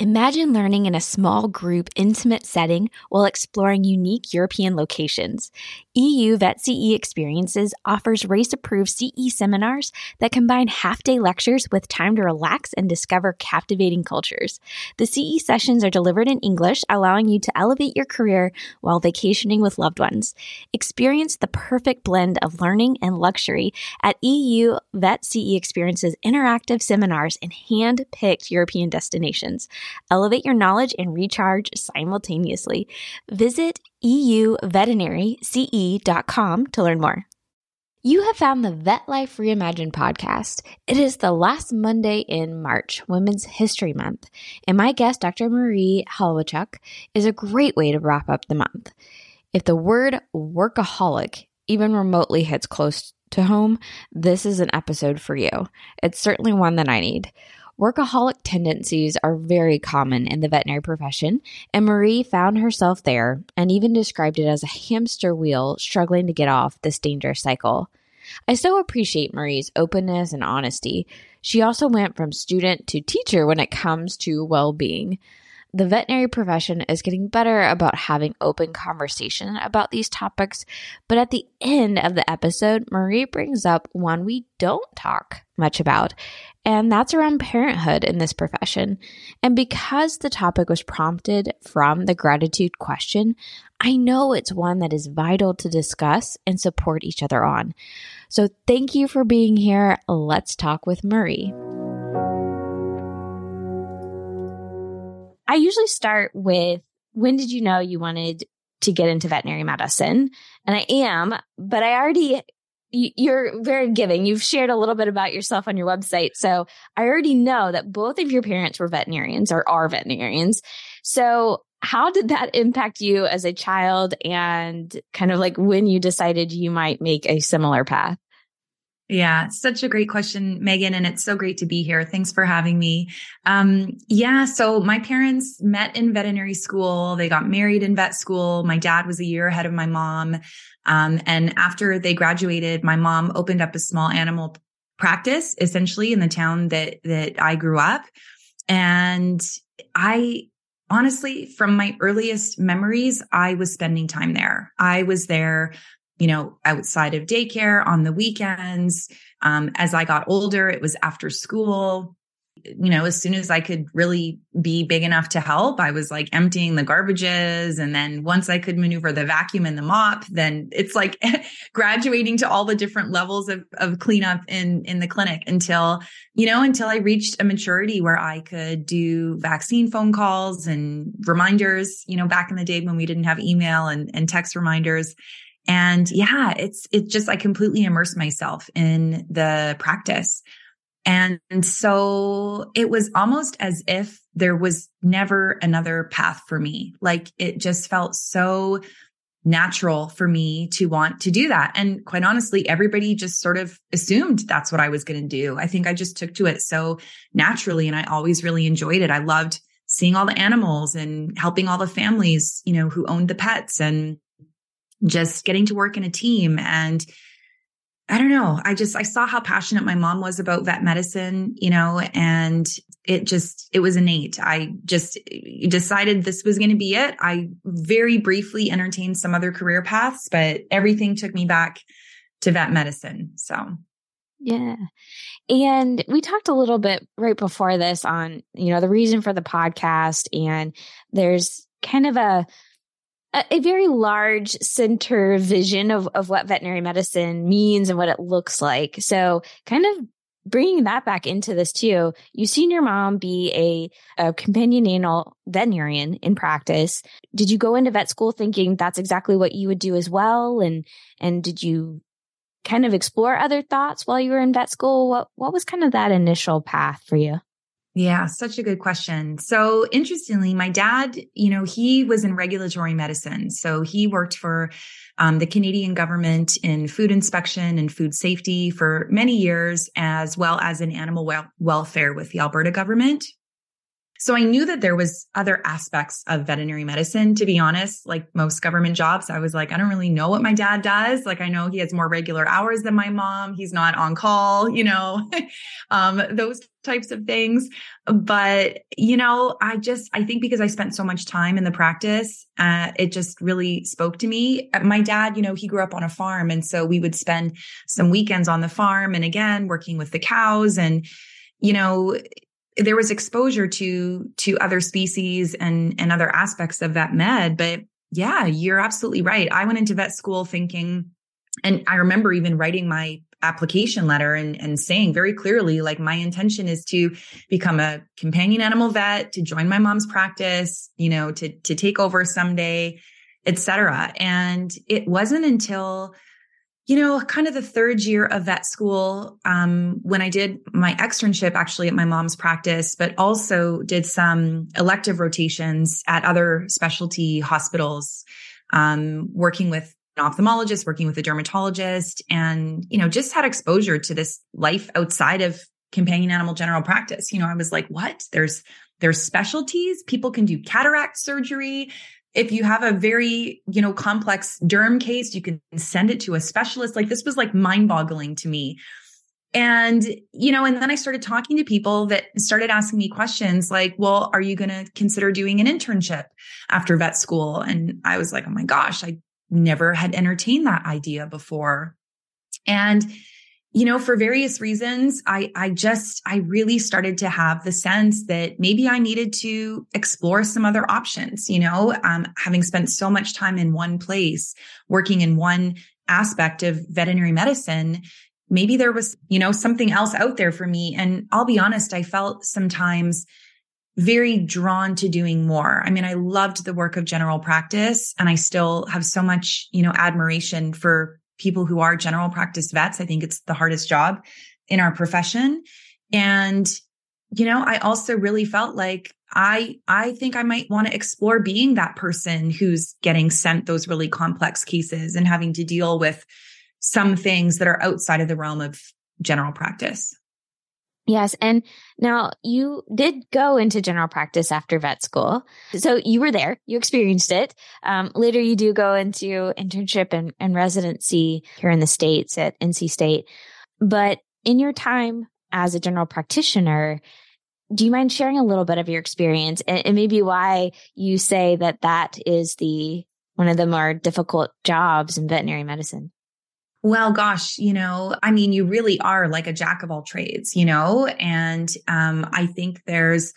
Imagine learning in a small group, intimate setting while exploring unique European locations. EU Vet CE Experiences offers RACE approved CE seminars that combine half day lectures with time to relax and discover captivating cultures. The CE sessions are delivered in English, allowing you to elevate your career while vacationing with loved ones. Experience the perfect blend of learning and luxury at EU Vet CE Experiences interactive seminars in hand picked European destinations. Elevate your knowledge and recharge simultaneously. Visit euveterinaryce.com to learn more. You have found the Vet Life Reimagined podcast. It is the last Monday in March, Women's History Month, and my guest, Dr. Marie Holowaychuk, is a great way to wrap up the month. If the word workaholic even remotely hits close to home, this is an episode for you. It's certainly one that I need. Workaholic tendencies are very common in the veterinary profession, and Marie found herself there and even described it as a hamster wheel struggling to get off this dangerous cycle. I so appreciate Marie's openness and honesty. She also went from student to teacher when it comes to well being. The veterinary profession is getting better about having open conversation about these topics, but at the end of the episode, Marie brings up one we don't talk much about, and that's around parenthood in this profession. And because the topic was prompted from the gratitude question, I know it's one that is vital to discuss and support each other on. So thank you for being here. Let's talk with Marie. I usually start with when did you know you wanted to get into veterinary medicine? And I am, but I already, you're very giving. You've shared a little bit about yourself on your website. So I already know that both of your parents were veterinarians or are veterinarians. So how did that impact you as a child and kind of like when you decided you might make a similar path? Yeah, such a great question, Megan. And it's so great to be here. Thanks for having me. Um, yeah, so my parents met in veterinary school. They got married in vet school. My dad was a year ahead of my mom. Um, and after they graduated, my mom opened up a small animal practice essentially in the town that, that I grew up. And I honestly, from my earliest memories, I was spending time there. I was there you know, outside of daycare on the weekends. Um, as I got older, it was after school. You know, as soon as I could really be big enough to help, I was like emptying the garbages. And then once I could maneuver the vacuum and the mop, then it's like graduating to all the different levels of, of cleanup in, in the clinic until, you know, until I reached a maturity where I could do vaccine phone calls and reminders, you know, back in the day when we didn't have email and, and text reminders. And yeah, it's, it's just, I completely immerse myself in the practice. And so it was almost as if there was never another path for me. Like it just felt so natural for me to want to do that. And quite honestly, everybody just sort of assumed that's what I was going to do. I think I just took to it so naturally and I always really enjoyed it. I loved seeing all the animals and helping all the families, you know, who owned the pets and just getting to work in a team and I don't know. I just, I saw how passionate my mom was about vet medicine, you know, and it just, it was innate. I just decided this was going to be it. I very briefly entertained some other career paths, but everything took me back to vet medicine. So. Yeah. And we talked a little bit right before this on, you know, the reason for the podcast and there's kind of a, a, very large center vision of, of what veterinary medicine means and what it looks like. So kind of bringing that back into this too, you've seen your mom be a, a companion animal veterinarian in practice. Did you go into vet school thinking that's exactly what you would do as well? And, and did you kind of explore other thoughts while you were in vet school? What, what was kind of that initial path for you? Yeah, such a good question. So interestingly, my dad, you know, he was in regulatory medicine. So he worked for um, the Canadian government in food inspection and food safety for many years, as well as in animal wel- welfare with the Alberta government. So I knew that there was other aspects of veterinary medicine. To be honest, like most government jobs, I was like, I don't really know what my dad does. Like I know he has more regular hours than my mom. He's not on call, you know, um, those types of things. But, you know, I just, I think because I spent so much time in the practice, uh, it just really spoke to me. My dad, you know, he grew up on a farm. And so we would spend some weekends on the farm and again, working with the cows and, you know, there was exposure to to other species and and other aspects of vet med but yeah you're absolutely right. I went into vet school thinking and i remember even writing my application letter and and saying very clearly like my intention is to become a companion animal vet to join my mom's practice you know to to take over someday etc and it wasn't until you know, kind of the third year of vet school, um, when I did my externship actually at my mom's practice, but also did some elective rotations at other specialty hospitals, um, working with an ophthalmologist, working with a dermatologist, and, you know, just had exposure to this life outside of companion animal general practice. You know, I was like, what? There's there's specialties. People can do cataract surgery if you have a very, you know, complex derm case, you can send it to a specialist. Like this was like mind boggling to me. And, you know, and then I started talking to people that started asking me questions like, well, are you going to consider doing an internship after vet school? And I was like, oh my gosh, I never had entertained that idea before. And, you know, for various reasons, I, I just, I really started to have the sense that maybe I needed to explore some other options, you know, um, having spent so much time in one place, working in one aspect of veterinary medicine, maybe there was, you know, something else out there for me. And I'll be honest, I felt sometimes very drawn to doing more. I mean, I loved the work of general practice and I still have so much, you know, admiration for people who are general practice vets. I think it's the hardest job in our profession. And, you know, I also really felt like I, I think I might want to explore being that person who's getting sent those really complex cases and having to deal with some things that are outside of the realm of general practice. Yes. And now you did go into general practice after vet school. So you were there, you experienced it. Um, later, you do go into internship and, and residency here in the States at NC State. But in your time as a general practitioner, do you mind sharing a little bit of your experience and, and maybe why you say that that is the one of the more difficult jobs in veterinary medicine? Well, gosh, you know, I mean, you really are like a jack of all trades, you know, and um, I think there's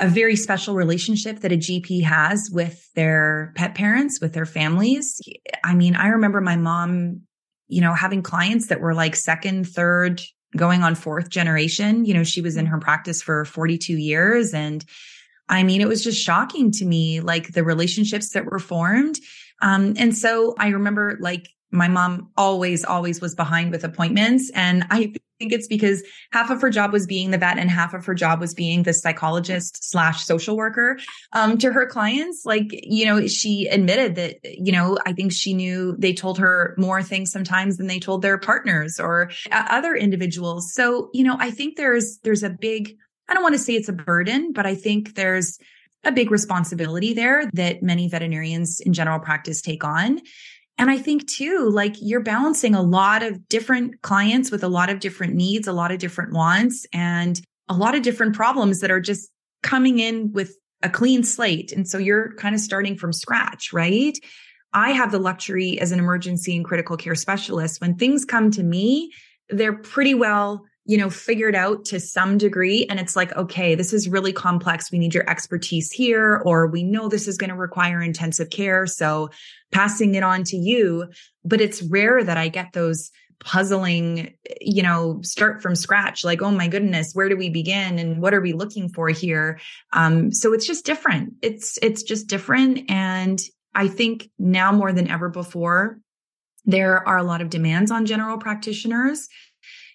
a very special relationship that a GP has with their pet parents, with their families. I mean, I remember my mom, you know, having clients that were like second, third, going on fourth generation. You know, she was in her practice for 42 years. And I mean, it was just shocking to me, like the relationships that were formed. Um, and so I remember like my mom always, always was behind with appointments. And I think it's because half of her job was being the vet and half of her job was being the psychologist slash social worker um, to her clients. Like, you know, she admitted that, you know, I think she knew they told her more things sometimes than they told their partners or other individuals. So, you know, I think there's, there's a big, I don't want to say it's a burden, but I think there's, a big responsibility there that many veterinarians in general practice take on. And I think too, like you're balancing a lot of different clients with a lot of different needs, a lot of different wants, and a lot of different problems that are just coming in with a clean slate. And so you're kind of starting from scratch, right? I have the luxury as an emergency and critical care specialist. When things come to me, they're pretty well you know, figured out to some degree. And it's like, okay, this is really complex. We need your expertise here, or we know this is going to require intensive care. So passing it on to you. But it's rare that I get those puzzling, you know, start from scratch, like, oh my goodness, where do we begin? And what are we looking for here? Um, so it's just different. It's, it's just different. And I think now more than ever before, there are a lot of demands on general practitioners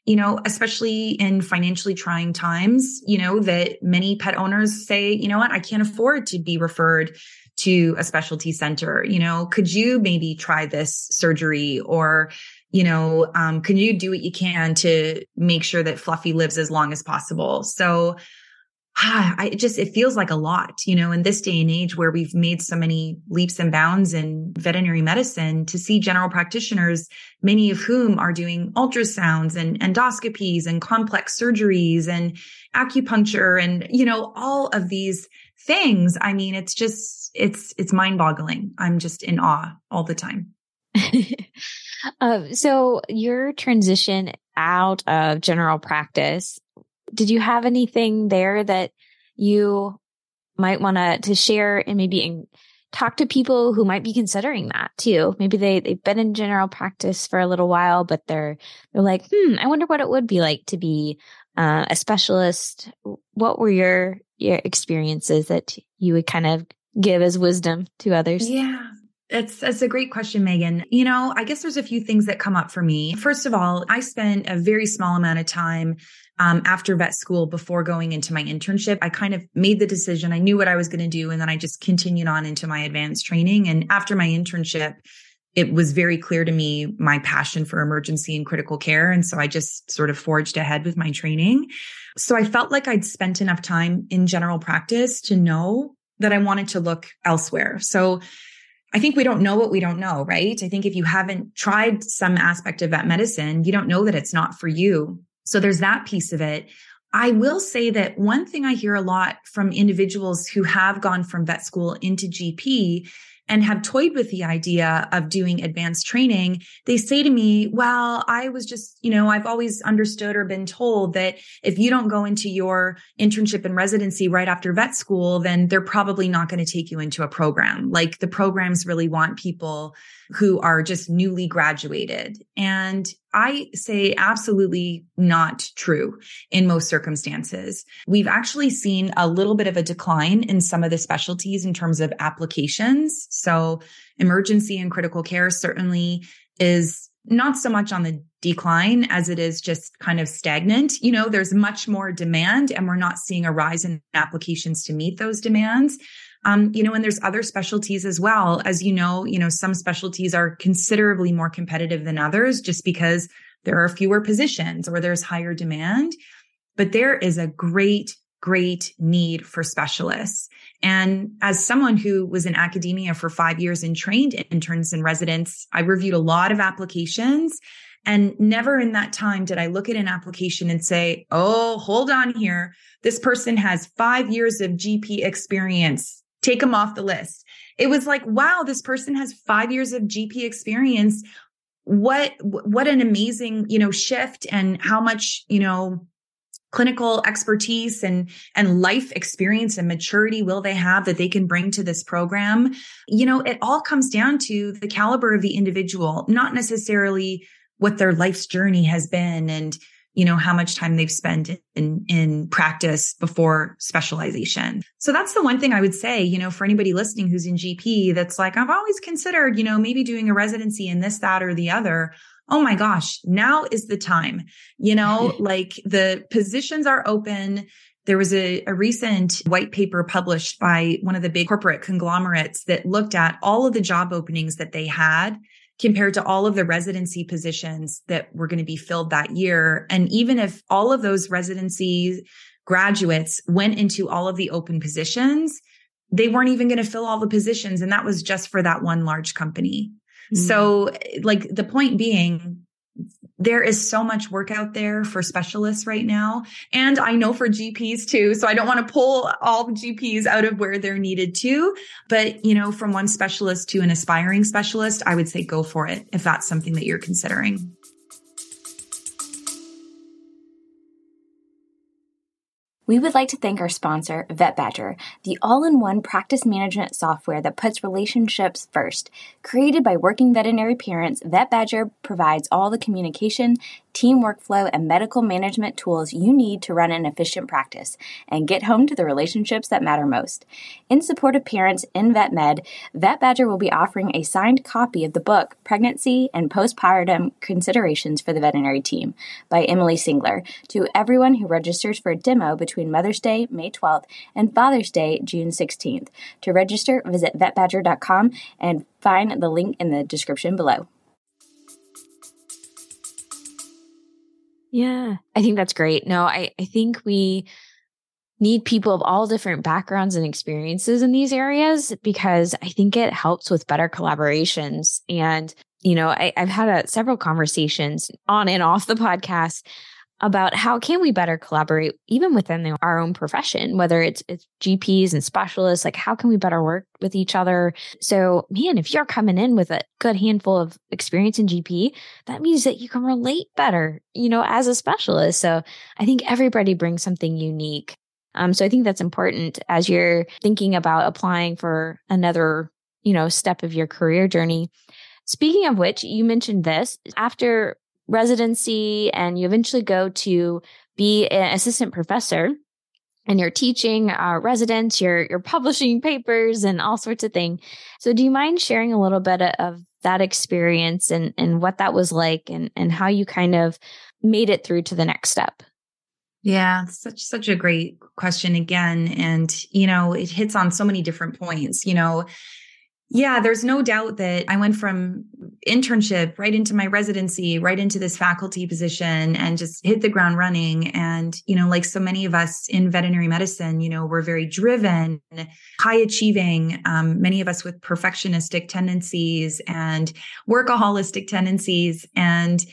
you know, especially in financially trying times, you know, that many pet owners say, you know what, I can't afford to be referred to a specialty center. You know, could you maybe try this surgery or, you know, um, can you do what you can to make sure that Fluffy lives as long as possible? So ah, I just, it feels like a lot, you know, in this day and age where we've made so many leaps and bounds in veterinary medicine to see general practitioners, many of whom are doing ultrasounds and endoscopies and complex surgeries and acupuncture and, you know, all of these things. I mean, it's just, it's, it's mind boggling. I'm just in awe all the time. um, so your transition out of general practice did you have anything there that you might want to share and maybe in, talk to people who might be considering that too? Maybe they they've been in general practice for a little while, but they're they're like, hmm, I wonder what it would be like to be uh, a specialist. What were your your experiences that you would kind of give as wisdom to others? Yeah. It's, it's a great question, Megan. You know, I guess there's a few things that come up for me. First of all, I spent a very small amount of time um, after vet school before going into my internship. I kind of made the decision. I knew what I was going to do. And then I just continued on into my advanced training. And after my internship, it was very clear to me my passion for emergency and critical care. And so I just sort of forged ahead with my training. So I felt like I'd spent enough time in general practice to know that I wanted to look elsewhere. So I think we don't know what we don't know, right? I think if you haven't tried some aspect of vet medicine, you don't know that it's not for you. So there's that piece of it. I will say that one thing I hear a lot from individuals who have gone from vet school into GP and have toyed with the idea of doing advanced training, they say to me, well, I was just, you know, I've always understood or been told that if you don't go into your internship and residency right after vet school, then they're probably not going to take you into a program. Like the programs really want people who are just newly graduated. And I say absolutely not true in most circumstances. We've actually seen a little bit of a decline in some of the specialties in terms of applications. So emergency and critical care certainly is not so much on the decline as it is just kind of stagnant. You know, there's much more demand and we're not seeing a rise in applications to meet those demands. Um, you know, and there's other specialties as well. As you know, you know, some specialties are considerably more competitive than others just because there are fewer positions or there's higher demand. But there is a great, great need for specialists. And as someone who was in academia for five years and trained interns and residents, I reviewed a lot of applications and never in that time did I look at an application and say, Oh, hold on here. This person has five years of GP experience take them off the list. It was like, wow, this person has five years of GP experience. What, what an amazing, you know, shift and how much, you know, clinical expertise and and life experience and maturity will they have that they can bring to this program you know it all comes down to the caliber of the individual not necessarily what their life's journey has been and you know, how much time they've spent in, in practice before specialization. So that's the one thing I would say, you know, for anybody listening who's in GP that's like, I've always considered, you know, maybe doing a residency in this, that, or the other. Oh my gosh, now is the time. You know, like the positions are open. There was a, a, recent white paper published by one of the big corporate conglomerates that looked at all of the job openings that they had compared to all of the residency positions that were going to be filled that year. And even if all of those residency graduates went into all of the open positions, they weren't even going to fill all the positions. And that was just for that one large company. Mm-hmm. So like the point being, there is so much work out there for specialists right now. And I know for GPs too. So I don't want to pull all the GPs out of where they're needed to. But, you know, from one specialist to an aspiring specialist, I would say go for it if that's something that you're considering. We would like to thank our sponsor, VetBadger, the all-in-one practice management software that puts relationships first. Created by working veterinary parents, VetBadger provides all the communication, team workflow, and medical management tools you need to run an efficient practice and get home to the relationships that matter most. In support of parents in VetMed, VetBadger will be offering a signed copy of the book Pregnancy and Postpartum Considerations for the Veterinary Team by Emily Singler to everyone who registers for a demo between Mother's Day, May 12th, and Father's Day, June 16th. To register, visit vetbadger.com and find the link in the description below. Yeah, I think that's great. No, I, I think we need people of all different backgrounds and experiences in these areas because I think it helps with better collaborations. And, you know, I, have had a, several conversations on and off the podcast about how can we better collaborate even within the, our own profession whether it's, it's gps and specialists like how can we better work with each other? So man if you're coming in with a good handful of experience in gp that means that you can relate better you know as a specialist. So i think everybody brings something unique. Um, so i think that's important as you're thinking about applying for another you know step of your career journey. Speaking of which, you mentioned this. After residency and you eventually go to be an assistant professor and you're teaching uh, residents, you're you're publishing papers and all sorts of things. So, do you mind sharing a little bit of that experience and and what that was like, and and how you kind of made it through to the next step? Yeah, such such a great question again, and you know it hits on so many different points. You know, yeah, there's no doubt that I went from internship right into my residency, right into this faculty position and just hit the ground running. And, you know, like so many of us in veterinary medicine, you know, we're very driven, high achieving, um, many of us with perfectionistic tendencies and workaholistic tendencies. And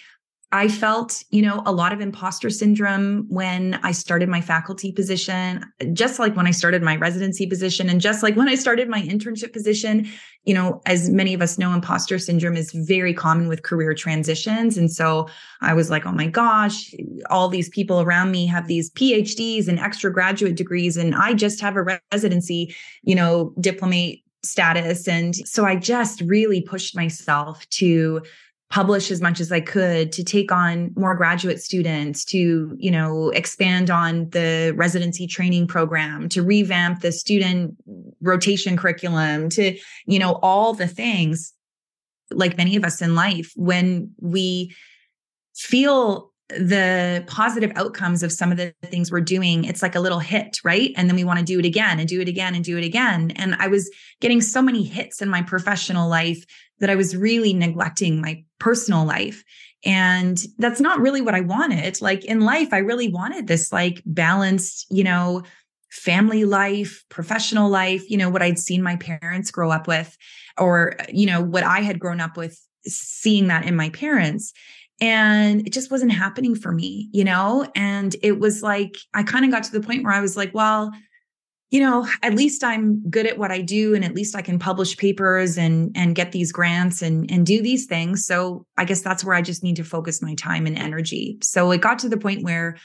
I felt, you know, a lot of imposter syndrome when I started my faculty position, just like when I started my residency position, and just like when I started my internship position. You know, as many of us know, imposter syndrome is very common with career transitions. And so I was like, oh my gosh, all these people around me have these PhDs and extra graduate degrees, and I just have a residency, you know, diplomate status. And so I just really pushed myself to publish as much as I could, to take on more graduate students, to, you know, expand on the residency training program, to revamp the student rotation curriculum, to, you know, all the things like many of us in life when we feel the positive outcomes of some of the things we're doing, it's like a little hit, right? And then we want to do it again and do it again and do it again. And I was getting so many hits in my professional life that I was really neglecting my personal life. And that's not really what I wanted. Like in life, I really wanted this like balanced, you know, family life, professional life, you know, what I'd seen my parents grow up with, or, you know, what I had grown up with, seeing that in my parents. And it just wasn't happening for me, you know? And it was like, I kind of got to the point where I was like, well, you know, at least I'm good at what I do and at least I can publish papers and and get these grants and and do these things. So I guess that's where I just need to focus my time and energy. So it got to the point where,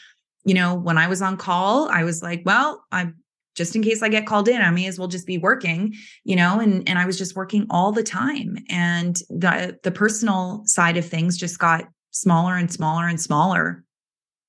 you know, when I was on call, I was like, well, I'm just in case I get called in, I may as well just be working, you know, and and I was just working all the time. And the the personal side of things just got smaller and smaller and smaller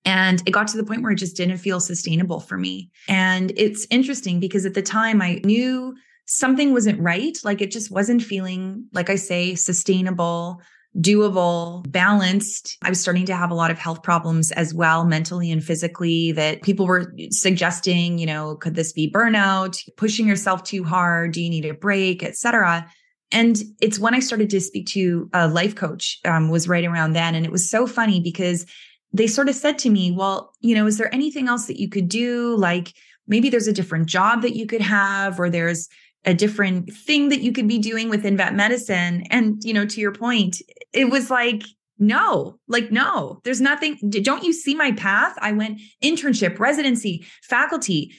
and it got to the point where it just didn't feel sustainable for me. And it's interesting because at the time I knew something wasn't right. Like it just wasn't feeling, like I say, sustainable, doable, balanced. I was starting to have a lot of health problems as well, mentally and physically, that people were suggesting, you know, could this be burnout, pushing yourself too hard? Do you need a break, etc. And it's when I started to speak to a life coach, um, was right around then. And it was so funny because they sort of said to me, well, you know, is there anything else that you could do? Like maybe there's a different job that you could have, or there's a different thing that you could be doing within vet medicine. And, you know, to your point, it was like, no, like, no, there's nothing. Don't you see my path? I went internship, residency, faculty.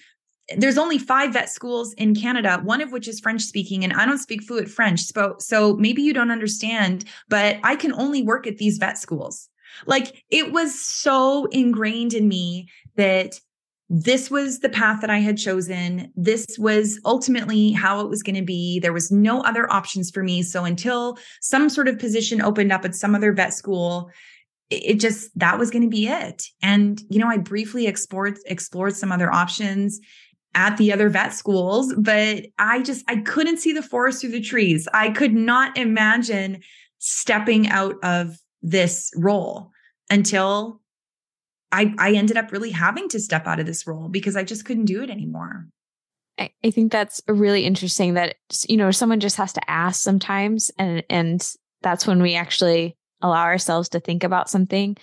There's only five vet schools in Canada, one of which is French speaking, and I don't speak fluent French. So, so maybe you don't understand, but I can only work at these vet schools. Like it was so ingrained in me that this was the path that I had chosen. This was ultimately how it was going to be. There was no other options for me. So until some sort of position opened up at some other vet school, it just that was going to be it. And you know, I briefly explored explored some other options at the other vet schools, but I just I couldn't see the forest through the trees. I could not imagine stepping out of this role until I, I ended up really having to step out of this role because I just couldn't do it anymore. I, think that's really interesting that, you know, someone just has to ask sometimes and, and that's when we actually allow ourselves to think about something.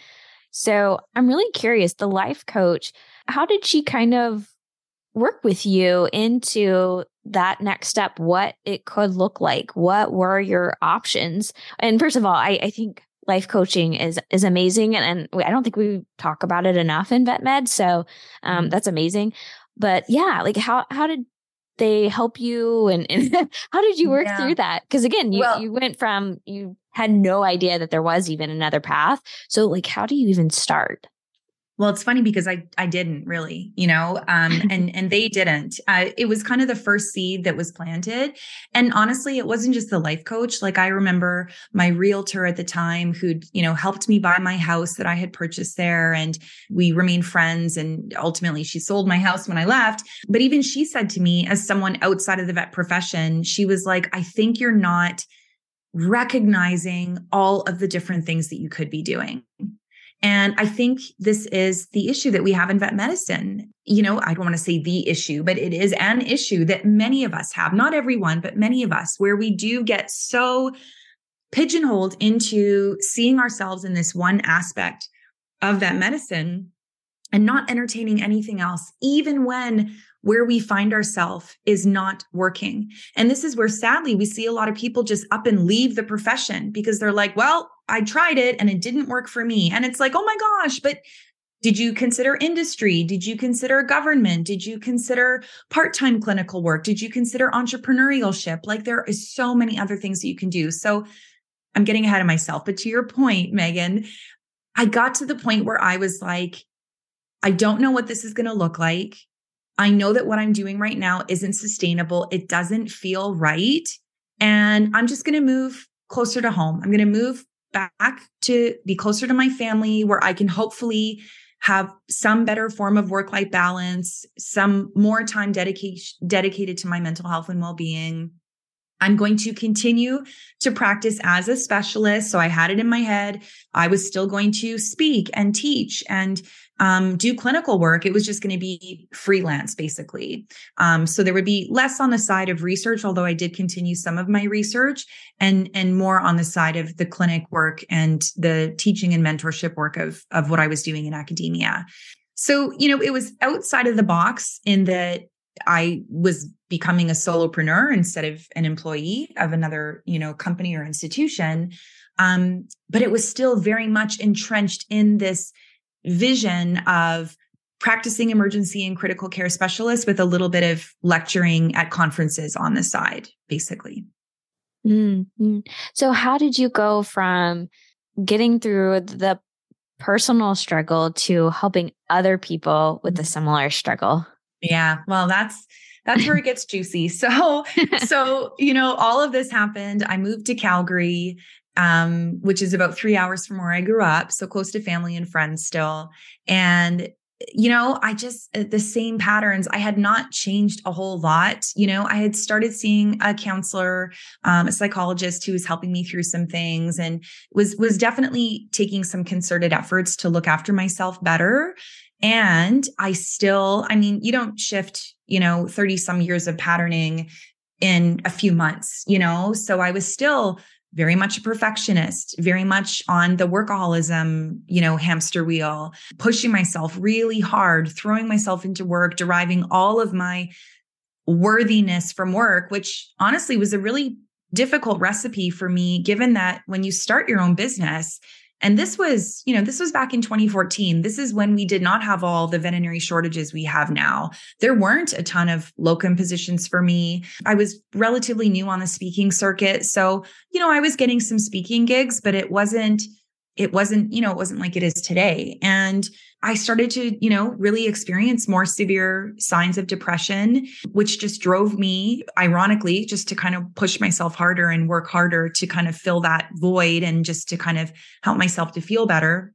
So I'm really curious, the life coach, how did she kind of work with you into that next step, what it could look like. What were your options? And first of all, I, I think life coaching is is amazing and, and I don't think we talk about it enough in vet med. So um, mm-hmm. that's amazing. But yeah, like how how did they help you and, and how did you work yeah. through that? Because again, you, well, you went from you had no idea that there was even another path. So like how do you even start? Well, it's funny because I I didn't really, you know, um, and and they didn't. Uh, it was kind of the first seed that was planted, and honestly, it wasn't just the life coach. Like I remember my realtor at the time, who'd you know helped me buy my house that I had purchased there, and we remained friends. And ultimately, she sold my house when I left. But even she said to me, as someone outside of the vet profession, she was like, "I think you're not." recognizing all of the different things that you could be doing. And I think this is the issue that we have in vet medicine. You know, I don't want to say the issue, but it is an issue that many of us have, not everyone, but many of us, where we do get so pigeonholed into seeing ourselves in this one aspect of vet medicine and not entertaining anything else, even when where we find ourselves is not working. And this is where sadly we see a lot of people just up and leave the profession because they're like, well, I tried it and it didn't work for me. And it's like, oh my gosh, but did you consider industry? Did you consider government? Did you consider part time clinical work? Did you consider entrepreneurship? Like there is so many other things that you can do. So I'm getting ahead of myself. But to your point, Megan, I got to the point where I was like, I don't know what this is going to look like. I know that what I'm doing right now isn't sustainable. It doesn't feel right. And I'm just going to move closer to home. I'm going to move back to be closer to my family where I can hopefully have some better form of work life balance, some more time dedication dedicated to my mental health and well-being. I'm going to continue to practice as a specialist. So I had it in my head. I was still going to speak and teach and um, do clinical work. It was just going to be freelance, basically. Um, so there would be less on the side of research, although I did continue some of my research, and and more on the side of the clinic work and the teaching and mentorship work of of what I was doing in academia. So you know, it was outside of the box in that I was becoming a solopreneur instead of an employee of another you know company or institution. Um, but it was still very much entrenched in this vision of practicing emergency and critical care specialist with a little bit of lecturing at conferences on the side, basically. Mm-hmm. So, how did you go from getting through the personal struggle to helping other people with a mm-hmm. similar struggle? Yeah, well, that's that's where it gets juicy. So, so you know, all of this happened. I moved to Calgary um, which is about three hours from where I grew up, so close to family and friends still. And you know, I just uh, the same patterns. I had not changed a whole lot. You know, I had started seeing a counselor, um, a psychologist who was helping me through some things, and was was definitely taking some concerted efforts to look after myself better. And I still, I mean, you don't shift, you know, 30 some years of patterning in a few months, you know? So I was still very much a perfectionist, very much on the workaholism, you know, hamster wheel, pushing myself really hard, throwing myself into work, deriving all of my worthiness from work, which honestly was a really difficult recipe for me, given that when you start your own business, and this was, you know, this was back in 2014. This is when we did not have all the veterinary shortages we have now. There weren't a ton of locum positions for me. I was relatively new on the speaking circuit. So, you know, I was getting some speaking gigs, but it wasn't, it wasn't, you know, it wasn't like it is today. And I started to, you know, really experience more severe signs of depression, which just drove me, ironically, just to kind of push myself harder and work harder to kind of fill that void and just to kind of help myself to feel better.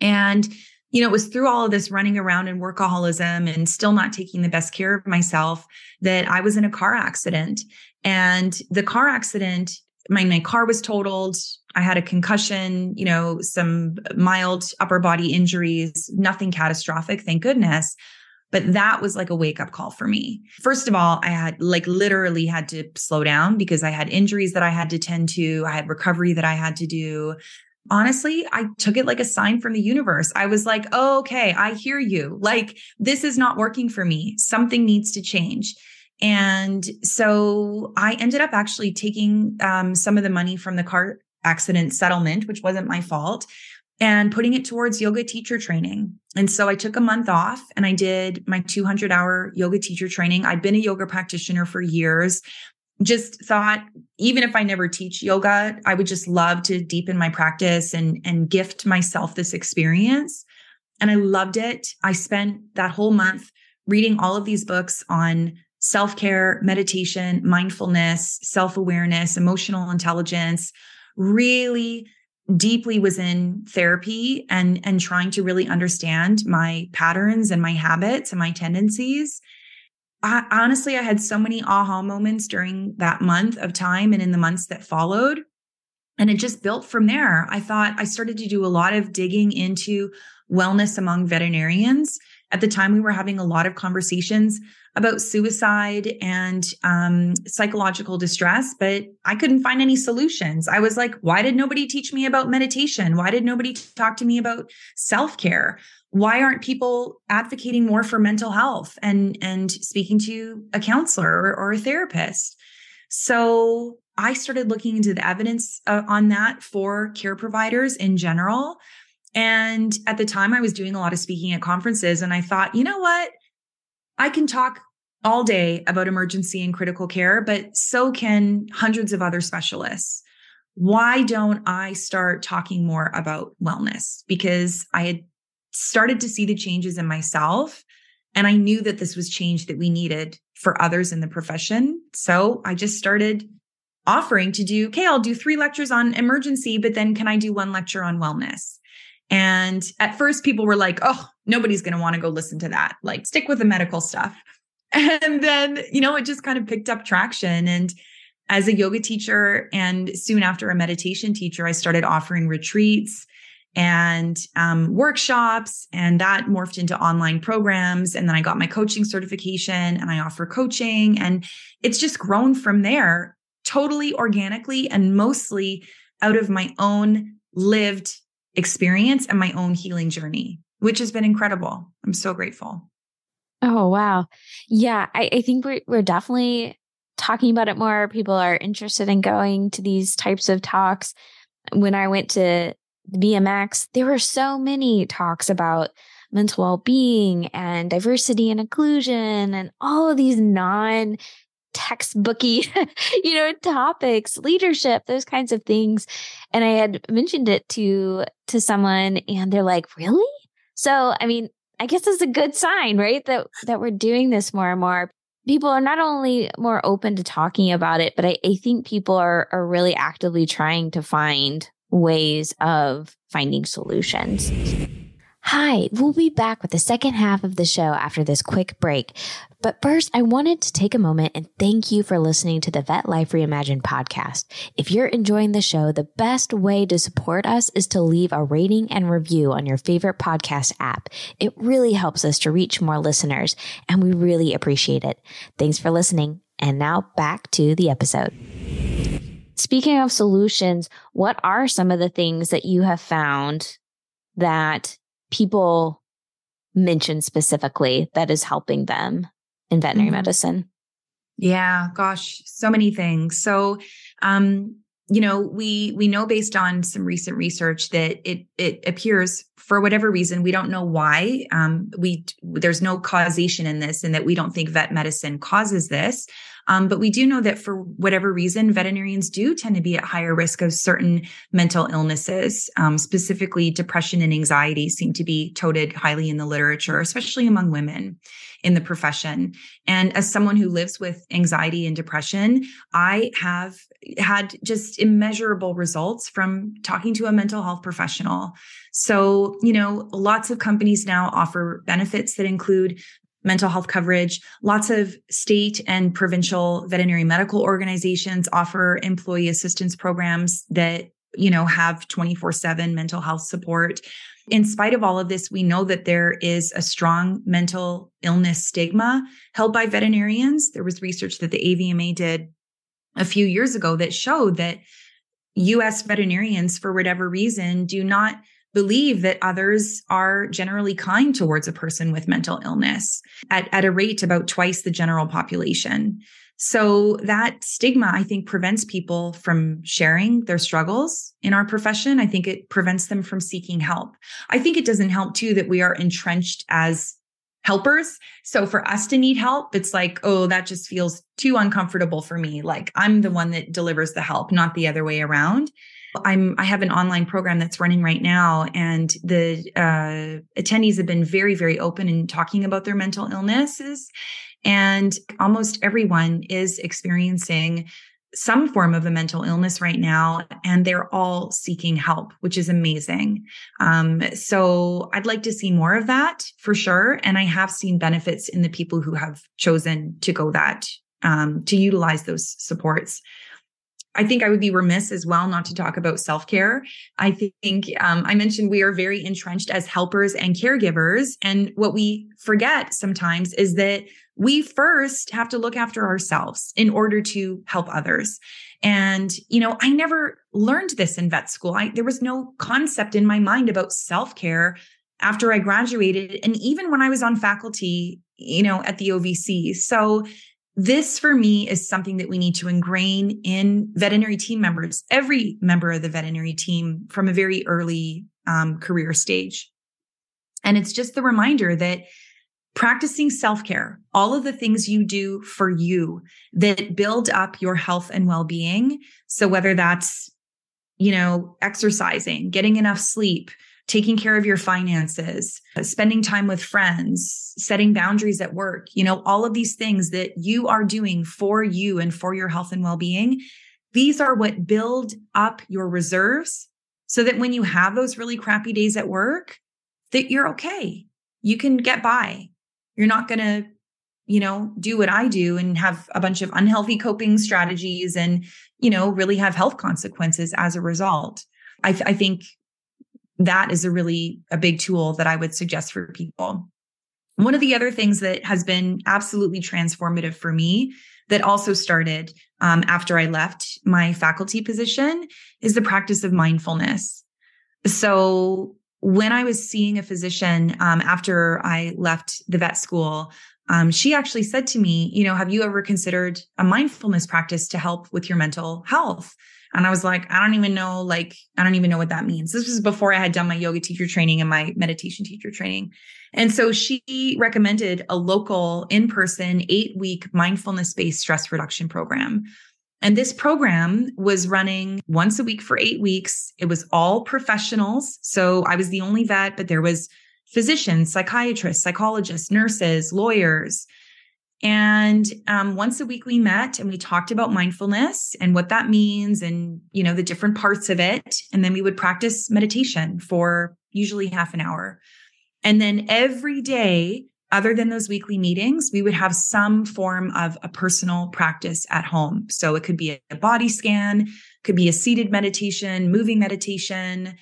And, you know, it was through all of this running around and workaholism and still not taking the best care of myself that I was in a car accident. And the car accident, my, my car was totaled. I had a concussion, you know, some mild upper body injuries, nothing catastrophic, thank goodness. But that was like a wake up call for me. First of all, I had like literally had to slow down because I had injuries that I had to tend to. I had recovery that I had to do. honestly, I took it like a sign from the universe. I was like, oh, okay, I hear you. Like, this is not working for me. Something needs to change. And so I ended up actually taking um, some of the money from the car accident settlement, which wasn't my fault, and putting it towards yoga teacher training. And so I took a month off and I did my 200 hour yoga teacher training. I'd been a yoga practitioner for years. Just thought, even if I never teach yoga, I would just love to deepen my practice and, and gift myself this experience. And I loved it. I spent that whole month reading all of these books on self care, meditation, mindfulness, self awareness, emotional intelligence, really deeply was in therapy and and trying to really understand my patterns and my habits and my tendencies. I, honestly i had so many aha moments during that month of time and in the months that followed. And it just built from there. I thought i started to do a lot of digging into wellness among veterinarians at the time we were having a lot of conversations about suicide and um, psychological distress, but I couldn't find any solutions. I was like, why did nobody teach me about meditation? Why did nobody talk to me about self care? Why aren't people advocating more for mental health and and speaking to a counselor or, or a therapist? So I started looking into the evidence uh, on that for care providers in general. And at the time, I was doing a lot of speaking at conferences, and I thought, you know what? I can talk all day about emergency and critical care, but so can hundreds of other specialists. Why don't I start talking more about wellness? Because I had started to see the changes in myself and I knew that this was change that we needed for others in the profession. So I just started offering to do, okay, I'll do three lectures on emergency, but then can I do one lecture on wellness? And at first, people were like, oh, nobody's going to want to go listen to that. Like, stick with the medical stuff. And then, you know, it just kind of picked up traction. And as a yoga teacher and soon after a meditation teacher, I started offering retreats and um, workshops, and that morphed into online programs. And then I got my coaching certification and I offer coaching. And it's just grown from there totally organically and mostly out of my own lived experience and my own healing journey, which has been incredible. I'm so grateful. Oh, wow. Yeah, I, I think we're, we're definitely talking about it more. People are interested in going to these types of talks. When I went to VMX, there were so many talks about mental well being and diversity and inclusion and all of these non textbooky, you know, topics, leadership, those kinds of things. And I had mentioned it to, to someone and they're like, really? So, I mean, I guess it's a good sign, right? That, that we're doing this more and more. People are not only more open to talking about it, but I, I think people are, are really actively trying to find ways of finding solutions. Hi, we'll be back with the second half of the show after this quick break. But first, I wanted to take a moment and thank you for listening to the Vet Life Reimagined podcast. If you're enjoying the show, the best way to support us is to leave a rating and review on your favorite podcast app. It really helps us to reach more listeners, and we really appreciate it. Thanks for listening. And now back to the episode. Speaking of solutions, what are some of the things that you have found that people mention specifically that is helping them in veterinary mm-hmm. medicine? Yeah, gosh, so many things. So, um, you know, we we know based on some recent research that it it appears for whatever reason we don't know why. Um, we there's no causation in this, and that we don't think vet medicine causes this. Um, but we do know that for whatever reason, veterinarians do tend to be at higher risk of certain mental illnesses, um, specifically depression and anxiety seem to be toted highly in the literature, especially among women in the profession. And as someone who lives with anxiety and depression, I have had just immeasurable results from talking to a mental health professional. So, you know, lots of companies now offer benefits that include mental health coverage. Lots of state and provincial veterinary medical organizations offer employee assistance programs that, you know, have 24 7 mental health support. In spite of all of this, we know that there is a strong mental illness stigma held by veterinarians. There was research that the AVMA did a few years ago that showed that US veterinarians, for whatever reason, do not believe that others are generally kind towards a person with mental illness at, at a rate about twice the general population. So that stigma, I think, prevents people from sharing their struggles in our profession. I think it prevents them from seeking help. I think it doesn't help too that we are entrenched as helpers. So for us to need help, it's like, oh, that just feels too uncomfortable for me. Like I'm the one that delivers the help, not the other way around. I'm I have an online program that's running right now, and the uh, attendees have been very very open in talking about their mental illnesses, and almost everyone is experiencing some form of a mental illness right now, and they're all seeking help, which is amazing. Um, so I'd like to see more of that for sure. And I have seen benefits in the people who have chosen to go that, um, to utilize those supports. I think I would be remiss as well not to talk about self care. I think um, I mentioned we are very entrenched as helpers and caregivers. And what we forget sometimes is that we first have to look after ourselves in order to help others. And, you know, I never learned this in vet school. I, there was no concept in my mind about self care after I graduated. And even when I was on faculty, you know, at the OVC. So this for me is something that we need to ingrain in veterinary team members, every member of the veterinary team from a very early um, career stage. And it's just the reminder that practicing self care, all of the things you do for you that build up your health and well being. So whether that's, you know, exercising, getting enough sleep, taking care of your finances, spending time with friends, setting boundaries at work, you know, all of these things that you are doing for you and for your health and well being. These are what build up your reserves so that when you have those really crappy days at work, that you're okay. You can get by. You're not going to, you know, do what I do and have a bunch of unhealthy coping strategies and, you know, really have health consequences as a result. I, th- I think that is a really a big tool that I would suggest for people. One of the other things that has been absolutely transformative for me that also started um, after I left my faculty position is the practice of mindfulness. So when I was seeing a physician um, after I left the vet school, um, she actually said to me, you know, have you ever considered a mindfulness practice to help with your mental health? And I was like, I don't even know, like, I don't even know what that means. This was before I had done my yoga teacher training and my meditation teacher training. And so she recommended a local in person eight week mindfulness based stress reduction program. And this program was running once a week for eight weeks. It was all professionals. So I was the only vet, but there was physicians, psychiatrists, psychologists, nurses, lawyers, and um, once a week we met and we talked about mindfulness and what that means and, you know, the different parts of it. And then we would practice meditation for usually half an hour. And then every day, other than those weekly meetings, we would have some form of a personal practice at home. So it could be a body scan, could be a seated meditation, moving meditation.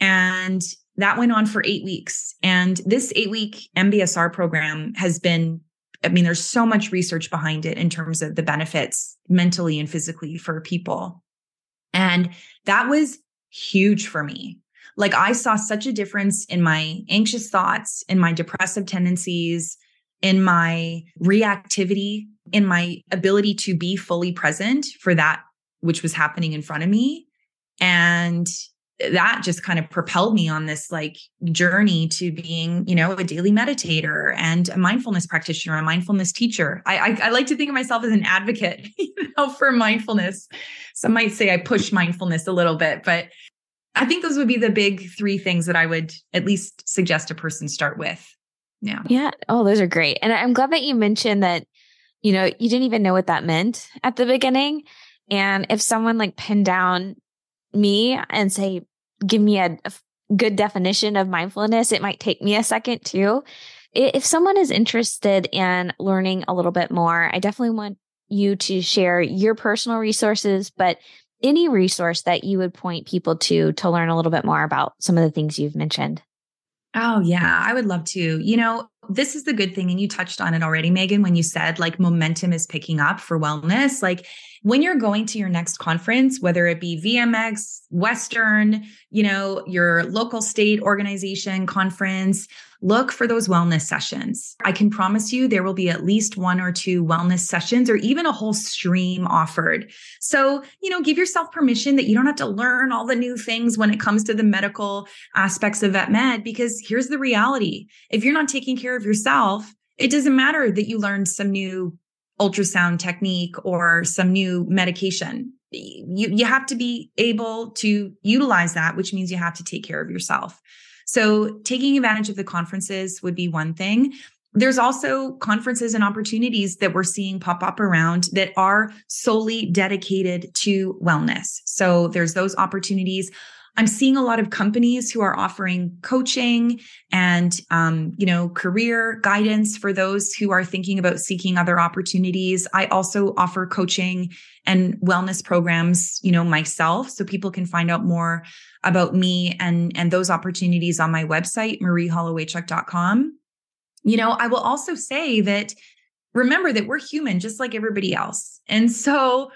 And that went on for eight weeks. And this eight week MBSR program has been I mean, there's so much research behind it in terms of the benefits mentally and physically for people. And that was huge for me. Like I saw such a difference in my anxious thoughts, in my depressive tendencies, in my reactivity, in my ability to be fully present for that which was happening in front of me. And that just kind of propelled me on this like journey to being, you know, a daily meditator and a mindfulness practitioner, a mindfulness teacher. I, I, I like to think of myself as an advocate, you know, for mindfulness. Some might say I push mindfulness a little bit, but I think those would be the big three things that I would at least suggest a person start with. Yeah. Yeah. Oh, those are great. And I'm glad that you mentioned that, you know, you didn't even know what that meant at the beginning. And if someone like pinned down me and say, give me a, a good definition of mindfulness, it might take me a second too. If someone is interested in learning a little bit more, I definitely want you to share your personal resources, but any resource that you would point people to to learn a little bit more about some of the things you've mentioned. Oh, yeah, I would love to. You know, this is the good thing. And you touched on it already, Megan, when you said like momentum is picking up for wellness. Like when you're going to your next conference, whether it be VMX, Western, you know, your local state organization conference, look for those wellness sessions. I can promise you there will be at least one or two wellness sessions or even a whole stream offered. So, you know, give yourself permission that you don't have to learn all the new things when it comes to the medical aspects of vet med, because here's the reality. If you're not taking care of yourself, it doesn't matter that you learned some new ultrasound technique or some new medication. You, you have to be able to utilize that, which means you have to take care of yourself. So taking advantage of the conferences would be one thing. There's also conferences and opportunities that we're seeing pop up around that are solely dedicated to wellness. So there's those opportunities. I'm seeing a lot of companies who are offering coaching and, um, you know, career guidance for those who are thinking about seeking other opportunities. I also offer coaching and wellness programs, you know, myself, so people can find out more about me and and those opportunities on my website, marieholowaychuk.com. You know, I will also say that remember that we're human just like everybody else. And so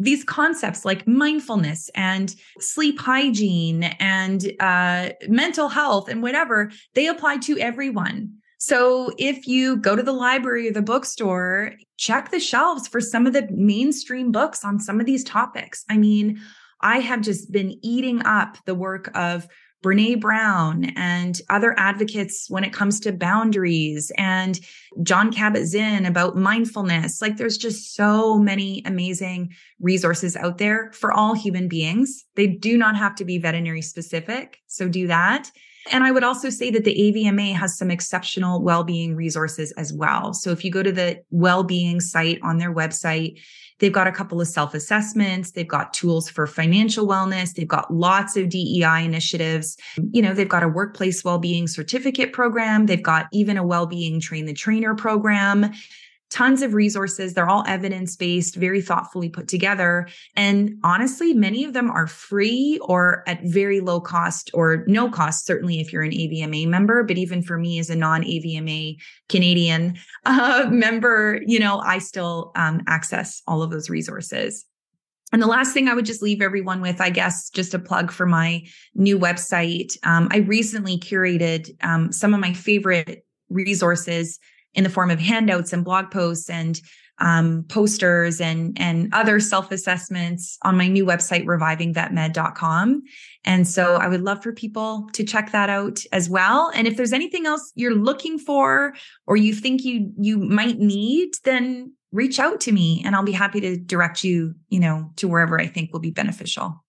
these concepts like mindfulness and sleep hygiene and uh, mental health and whatever, they apply to everyone. So if you go to the library or the bookstore, check the shelves for some of the mainstream books on some of these topics. I mean, I have just been eating up the work of Brene Brown and other advocates when it comes to boundaries and Jon Kabat-Zinn about mindfulness. Like there's just so many amazing resources out there for all human beings. They do not have to be veterinary specific. So do that. And I would also say that the AVMA has some exceptional well-being resources as well. So if you go to the well-being site on their website, they've got a couple of self-assessments, they've got tools for financial wellness, they've got lots of DEI initiatives. You know, they've got a workplace well-being certificate program, they've got even a well-being train the trainer program tons of resources. They're all evidence based, very thoughtfully put together. And honestly, many of them are free or at very low cost or no cost, certainly if you're an AVMA member. But even for me as a non AVMA Canadian uh, member, you know, I still um, access all of those resources. And the last thing I would just leave everyone with, I guess, just a plug for my new website. Um, I recently curated um, some of my favorite resources in the form of handouts and blog posts and um, posters and and other self assessments on my new website revivingvetmed.com and so i would love for people to check that out as well. And if there's anything else you're looking for or you think you you might need then reach out to me and i'll be happy to direct you you know to wherever i think will be beneficial.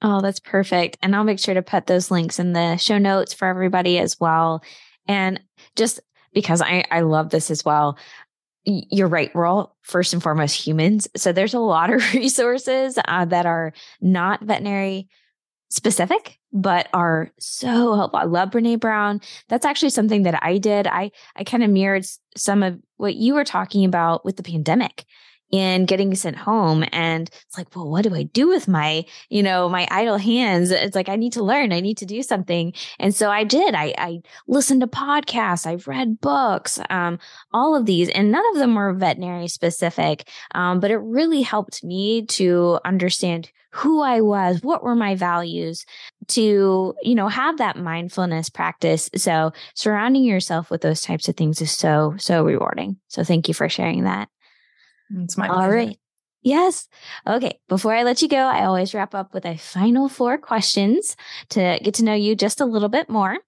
Oh that's perfect. And i'll make sure to put those links in the show notes for everybody as well. And just because I, I love this as well. You're right. We're all first and foremost humans. So there's a lot of resources uh, that are not veterinary specific, but are so helpful. I love Brene Brown. That's actually something that I did. I, I kind of mirrored some of what you were talking about with the pandemic and getting sent home. And it's like, well, what do I do with my, you know, my idle hands? It's like, I need to learn. I need to do something. And so I did. I, I listened to podcasts. I've read books, um, all of these, and none of them were veterinary specific. Um, but it really helped me to understand who I was, what were my values to, you know, have that mindfulness practice. So surrounding yourself with those types of things is so, so rewarding. So thank you for sharing that. It's my pleasure. All right. Yes. Okay. Before I let you go, I always wrap up with a final four questions to get to know you just a little bit more.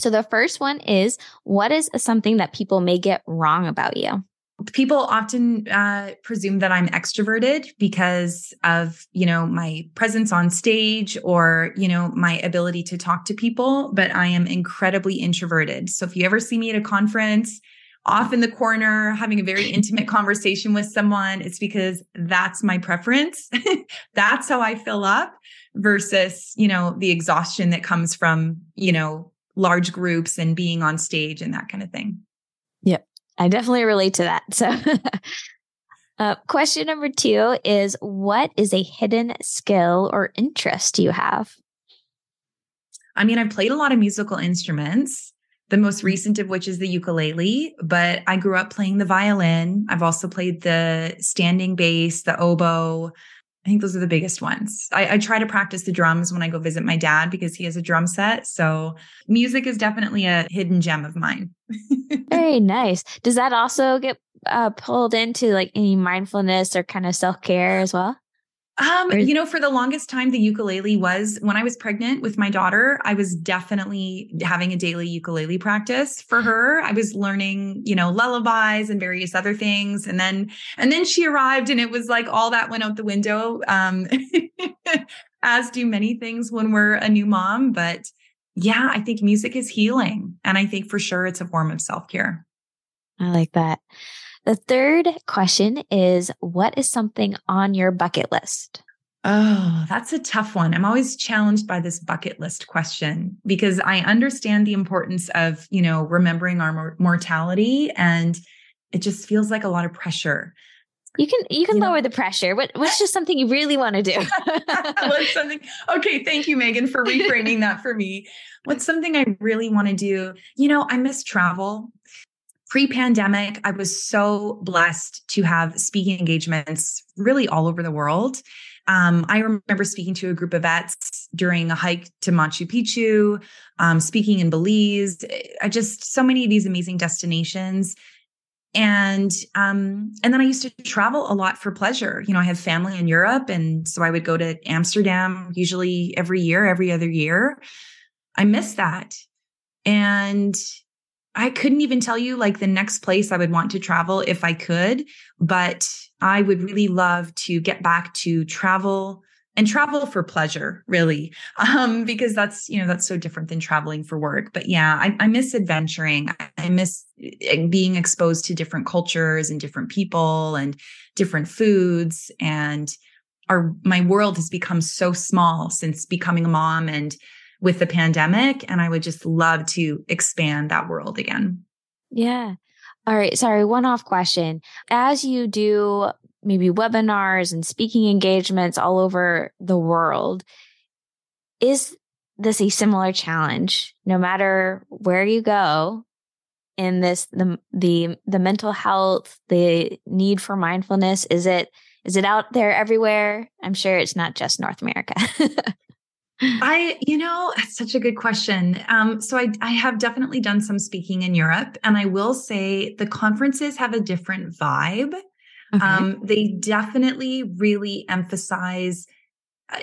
So the first one is what is something that people may get wrong about you? People often uh, presume that I'm extroverted because of, you know, my presence on stage or, you know, my ability to talk to people, but I am incredibly introverted. So if you ever see me at a conference, off in the corner having a very intimate conversation with someone, it's because that's my preference. that's how I fill up versus, you know, the exhaustion that comes from, you know, large groups and being on stage and that kind of thing. Yep. I definitely relate to that. So, uh, question number two is What is a hidden skill or interest you have? I mean, I've played a lot of musical instruments the most recent of which is the ukulele, but I grew up playing the violin. I've also played the standing bass, the oboe. I think those are the biggest ones. I, I, try to practice the drums when I go visit my dad because he has a drum set. So music is definitely a hidden gem of mine. Very nice. Does that also get uh, pulled into like any mindfulness or kind of self care as well? Um, you know, for the longest time, the ukulele was when I was pregnant with my daughter, I was definitely having a daily ukulele practice for her. I was learning, you know, lullabies and various other things. And then, and then she arrived and it was like all that went out the window. Um, as do many things when we're a new mom. But yeah, I think music is healing. And I think for sure it's a form of self care. I like that. The third question is What is something on your bucket list? Oh, that's a tough one. I'm always challenged by this bucket list question because I understand the importance of, you know, remembering our mortality and it just feels like a lot of pressure. You can you can you lower know? the pressure. What what's just something you really want to do? what's something? Okay, thank you, Megan, for reframing that for me. What's something I really want to do? You know, I miss travel pre pandemic, I was so blessed to have speaking engagements really all over the world. Um, I remember speaking to a group of vets during a hike to Machu Picchu, um, speaking in Belize. I just so many of these amazing destinations. And um, and then I used to travel a lot for pleasure. You know, I have family in Europe, and so I would go to Amsterdam usually every year, every other year. I miss that. And I couldn't even tell you like the next place I would want to travel if I could, but I would really love to get back to travel and travel for pleasure, really, um, because that's you know that's so different than traveling for work. But yeah, I, I miss adventuring. I miss eh, being exposed to different cultures and different people and different foods. And our my world has become so small since becoming a mom and with the pandemic. And I would just love to expand that world again. Yeah. All right. Sorry, one off question. As you do maybe webinars and speaking engagements all over the world, is this a similar challenge no matter where you go in this the the the mental health the need for mindfulness is it is it out there everywhere i'm sure it's not just north america I, you know, that's such a good question. Um, so I, I have definitely done some speaking in Europe, and I will say the conferences have a different vibe. Okay. Um, they definitely really emphasize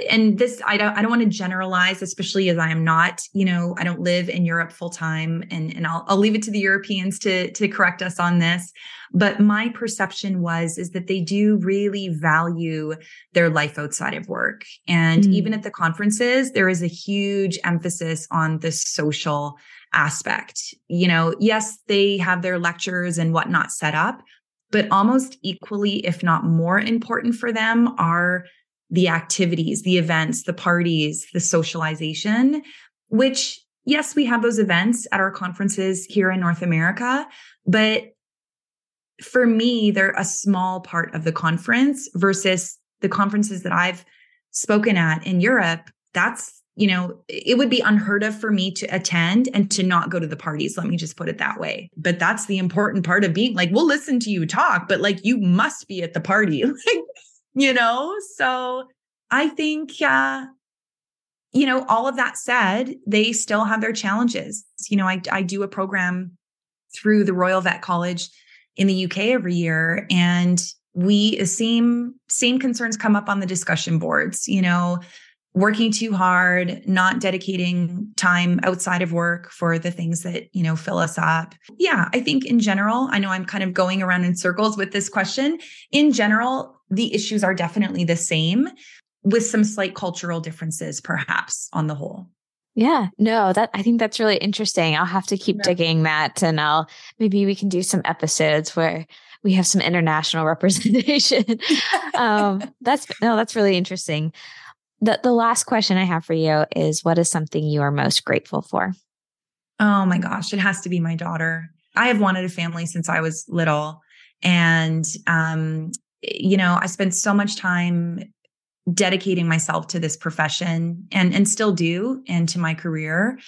and this I don't I don't want to generalize, especially as I am not, you know, I don't live in Europe full time, and and I'll I'll leave it to the Europeans to to correct us on this. But my perception was is that they do really value their life outside of work, and mm. even at the conferences, there is a huge emphasis on the social aspect. You know, yes, they have their lectures and whatnot set up, but almost equally, if not more important for them, are the activities, the events, the parties, the socialization, which yes, we have those events at our conferences here in North America, but for me, they're a small part of the conference versus the conferences that I've spoken at in Europe. That's, you know, it would be unheard of for me to attend and to not go to the parties. Let me just put it that way. But that's the important part of being like, we'll listen to you talk, but like you must be at the party. Like you know? So I think, uh, you know, all of that said, they still have their challenges. You know, I, I do a program through the Royal Vet College in the UK every year, and we same same concerns come up on the discussion boards. You know, working too hard, not dedicating time outside of work for the things that, you know, fill us up. Yeah, I think in general, I know I'm kind of going around in circles with this question. In general, the issues are definitely the same with some slight cultural differences perhaps on the whole. Yeah, no, that I think that's really interesting. I'll have to keep yeah. digging that and I'll maybe we can do some episodes where we have some international representation. um, that's no, that's really interesting the, the last question I have for you is what is something you are most grateful for? Oh my gosh, it has to be my daughter. I have wanted a family since I was little. And, um, you know, I spent so much time dedicating myself to this profession and, and still do and to my career.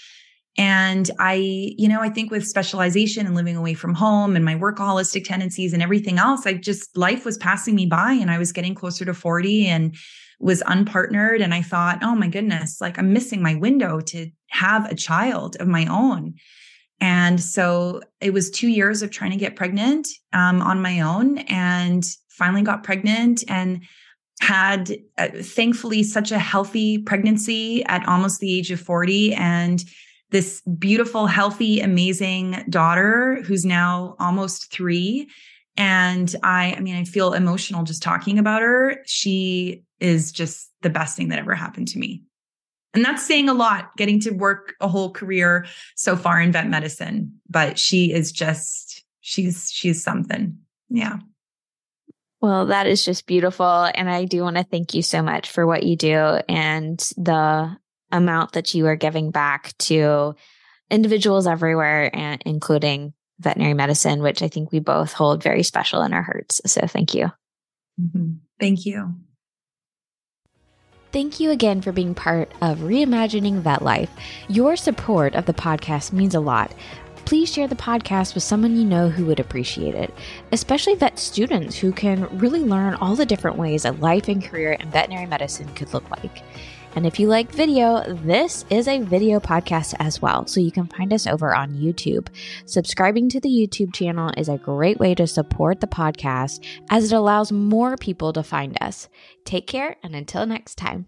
And I, you know, I think with specialization and living away from home and my workaholistic tendencies and everything else, I just, life was passing me by and I was getting closer to 40 and was unpartnered. And I thought, oh my goodness, like I'm missing my window to have a child of my own. And so it was two years of trying to get pregnant um, on my own and finally got pregnant and had uh, thankfully such a healthy pregnancy at almost the age of 40 and this beautiful, healthy, amazing daughter who's now almost three. And I, I mean, I feel emotional just talking about her. She is just the best thing that ever happened to me. And that's saying a lot, getting to work a whole career so far in vet medicine. But she is just, she's, she's something. Yeah. Well, that is just beautiful. And I do want to thank you so much for what you do and the amount that you are giving back to individuals everywhere, and including veterinary medicine, which I think we both hold very special in our hearts. So thank you. Mm-hmm. Thank you. Thank you again for being part of Reimagining Vet Life. Your support of the podcast means a lot. Please share the podcast with someone you know who would appreciate it, especially vet students who can really learn all the different ways a life and career in veterinary medicine could look like. And if you like video, this is a video podcast as well. So you can find us over on YouTube. Subscribing to the YouTube channel is a great way to support the podcast as it allows more people to find us. Take care and until next time.